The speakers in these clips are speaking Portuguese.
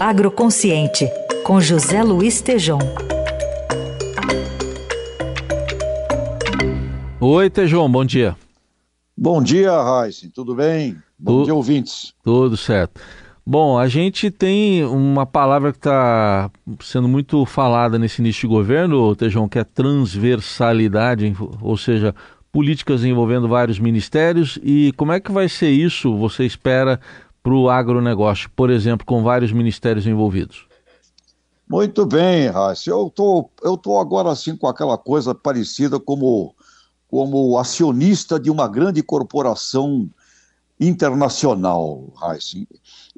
Agroconsciente, com José Luiz Tejom. Oi, Tejom, bom dia. Bom dia, Raíssa, tudo bem? Bom tu... dia, ouvintes. Tudo certo. Bom, a gente tem uma palavra que está sendo muito falada nesse início de governo, Tejão, que é transversalidade, ou seja, políticas envolvendo vários ministérios. E como é que vai ser isso, você espera, para o agronegócio, por exemplo, com vários ministérios envolvidos? Muito bem, Raíssa. Eu tô, eu tô agora assim com aquela coisa parecida como, como acionista de uma grande corporação internacional, Raíssa.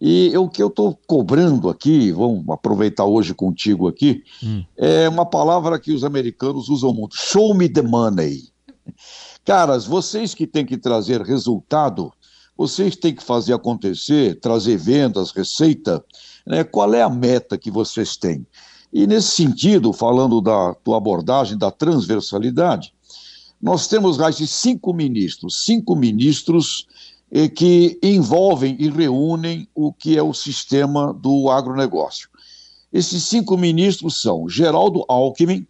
E o que eu estou cobrando aqui, vamos aproveitar hoje contigo aqui, hum. é uma palavra que os americanos usam muito: show me the money. Caras, vocês que têm que trazer resultado, vocês têm que fazer acontecer, trazer vendas, receita. Né? Qual é a meta que vocês têm? E nesse sentido, falando da tua abordagem da transversalidade, nós temos de cinco ministros, cinco ministros que envolvem e reúnem o que é o sistema do agronegócio. Esses cinco ministros são Geraldo Alckmin,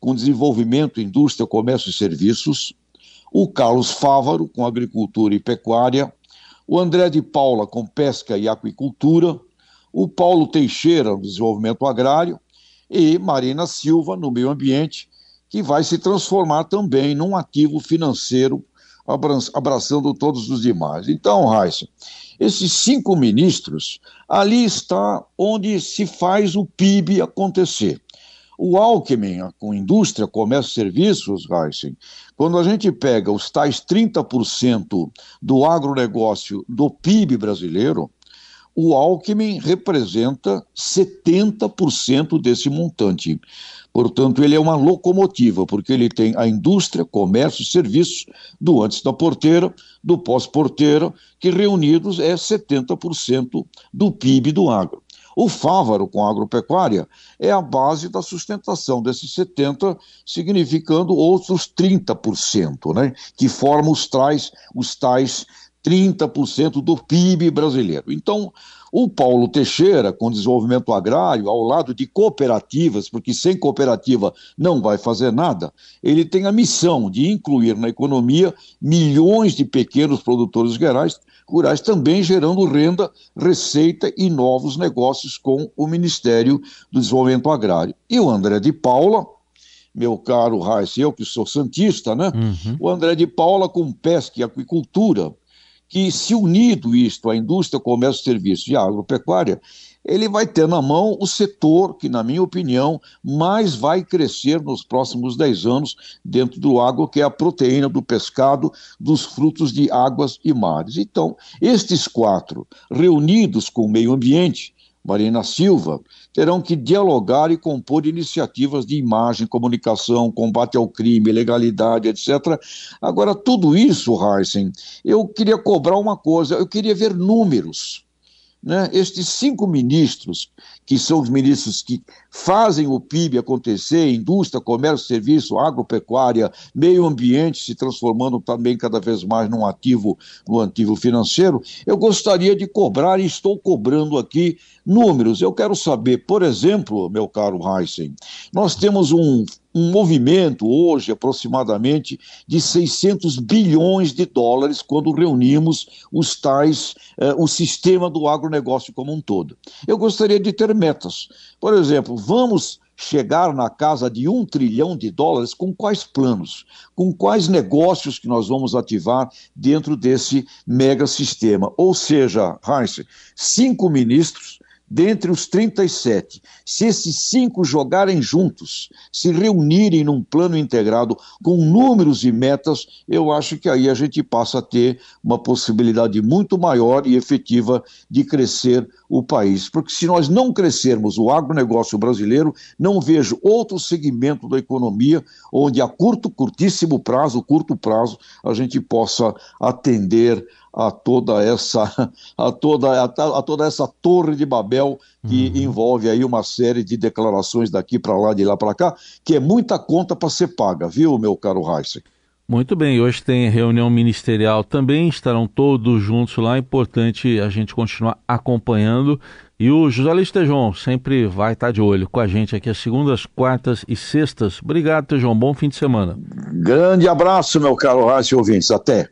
com desenvolvimento, indústria, comércio e serviços, o Carlos Fávaro, com agricultura e pecuária, o André de Paula, com pesca e aquicultura, o Paulo Teixeira, no desenvolvimento agrário, e Marina Silva, no meio ambiente, que vai se transformar também num ativo financeiro abraçando todos os demais. Então, Raíssa, esses cinco ministros, ali está onde se faz o PIB acontecer. O Alckmin, com indústria, comércio e serviços, Heisen, quando a gente pega os tais 30% do agronegócio do PIB brasileiro, o Alckmin representa 70% desse montante. Portanto, ele é uma locomotiva, porque ele tem a indústria, comércio e serviços do antes da porteira, do pós-porteira, que reunidos é 70% do PIB do agro. O Fávaro, com a agropecuária, é a base da sustentação desses 70%, significando outros 30%, né, que formam os tais, os tais 30% do PIB brasileiro. Então, o Paulo Teixeira, com desenvolvimento agrário, ao lado de cooperativas, porque sem cooperativa não vai fazer nada, ele tem a missão de incluir na economia milhões de pequenos produtores rurais, rurais também gerando renda, receita e novos negócios com o Ministério do Desenvolvimento Agrário. E o André de Paula, meu caro Reis, eu que sou santista, né? Uhum. O André de Paula com pesca e aquicultura, que, se unido isto à indústria, comércio, serviços e agropecuária, ele vai ter na mão o setor que, na minha opinião, mais vai crescer nos próximos 10 anos dentro do agro, que é a proteína do pescado, dos frutos de águas e mares. Então, estes quatro, reunidos com o meio ambiente, Marina Silva, terão que dialogar e compor iniciativas de imagem, comunicação, combate ao crime, legalidade, etc. Agora, tudo isso, Heisen, eu queria cobrar uma coisa, eu queria ver números. Né? Estes cinco ministros, que são os ministros que fazem o PIB acontecer, indústria, comércio, serviço, agropecuária, meio ambiente, se transformando também cada vez mais num ativo, no ativo financeiro, eu gostaria de cobrar, e estou cobrando aqui, números. Eu quero saber, por exemplo, meu caro Heisen, nós temos um um movimento hoje aproximadamente de 600 bilhões de dólares quando reunimos os tais, eh, o sistema do agronegócio como um todo. Eu gostaria de ter metas. Por exemplo, vamos chegar na casa de um trilhão de dólares com quais planos, com quais negócios que nós vamos ativar dentro desse mega sistema. Ou seja, Heinz, cinco ministros dentre os 37, se esses cinco jogarem juntos, se reunirem num plano integrado com números e metas, eu acho que aí a gente passa a ter uma possibilidade muito maior e efetiva de crescer o país. Porque se nós não crescermos o agronegócio brasileiro, não vejo outro segmento da economia onde a curto, curtíssimo prazo, curto prazo, a gente possa atender a toda essa a toda, a, toda essa torre de Babel que uhum. envolve aí uma série de declarações daqui para lá, de lá para cá, que é muita conta para ser paga, viu, meu caro Heisen? Muito bem, hoje tem reunião ministerial também, estarão todos juntos lá, importante a gente continuar acompanhando. E o José Luiz Tejon sempre vai estar de olho com a gente aqui às segundas, quartas e sextas. Obrigado, Tejon, bom fim de semana. Grande abraço, meu caro Rácio ouvintes, até.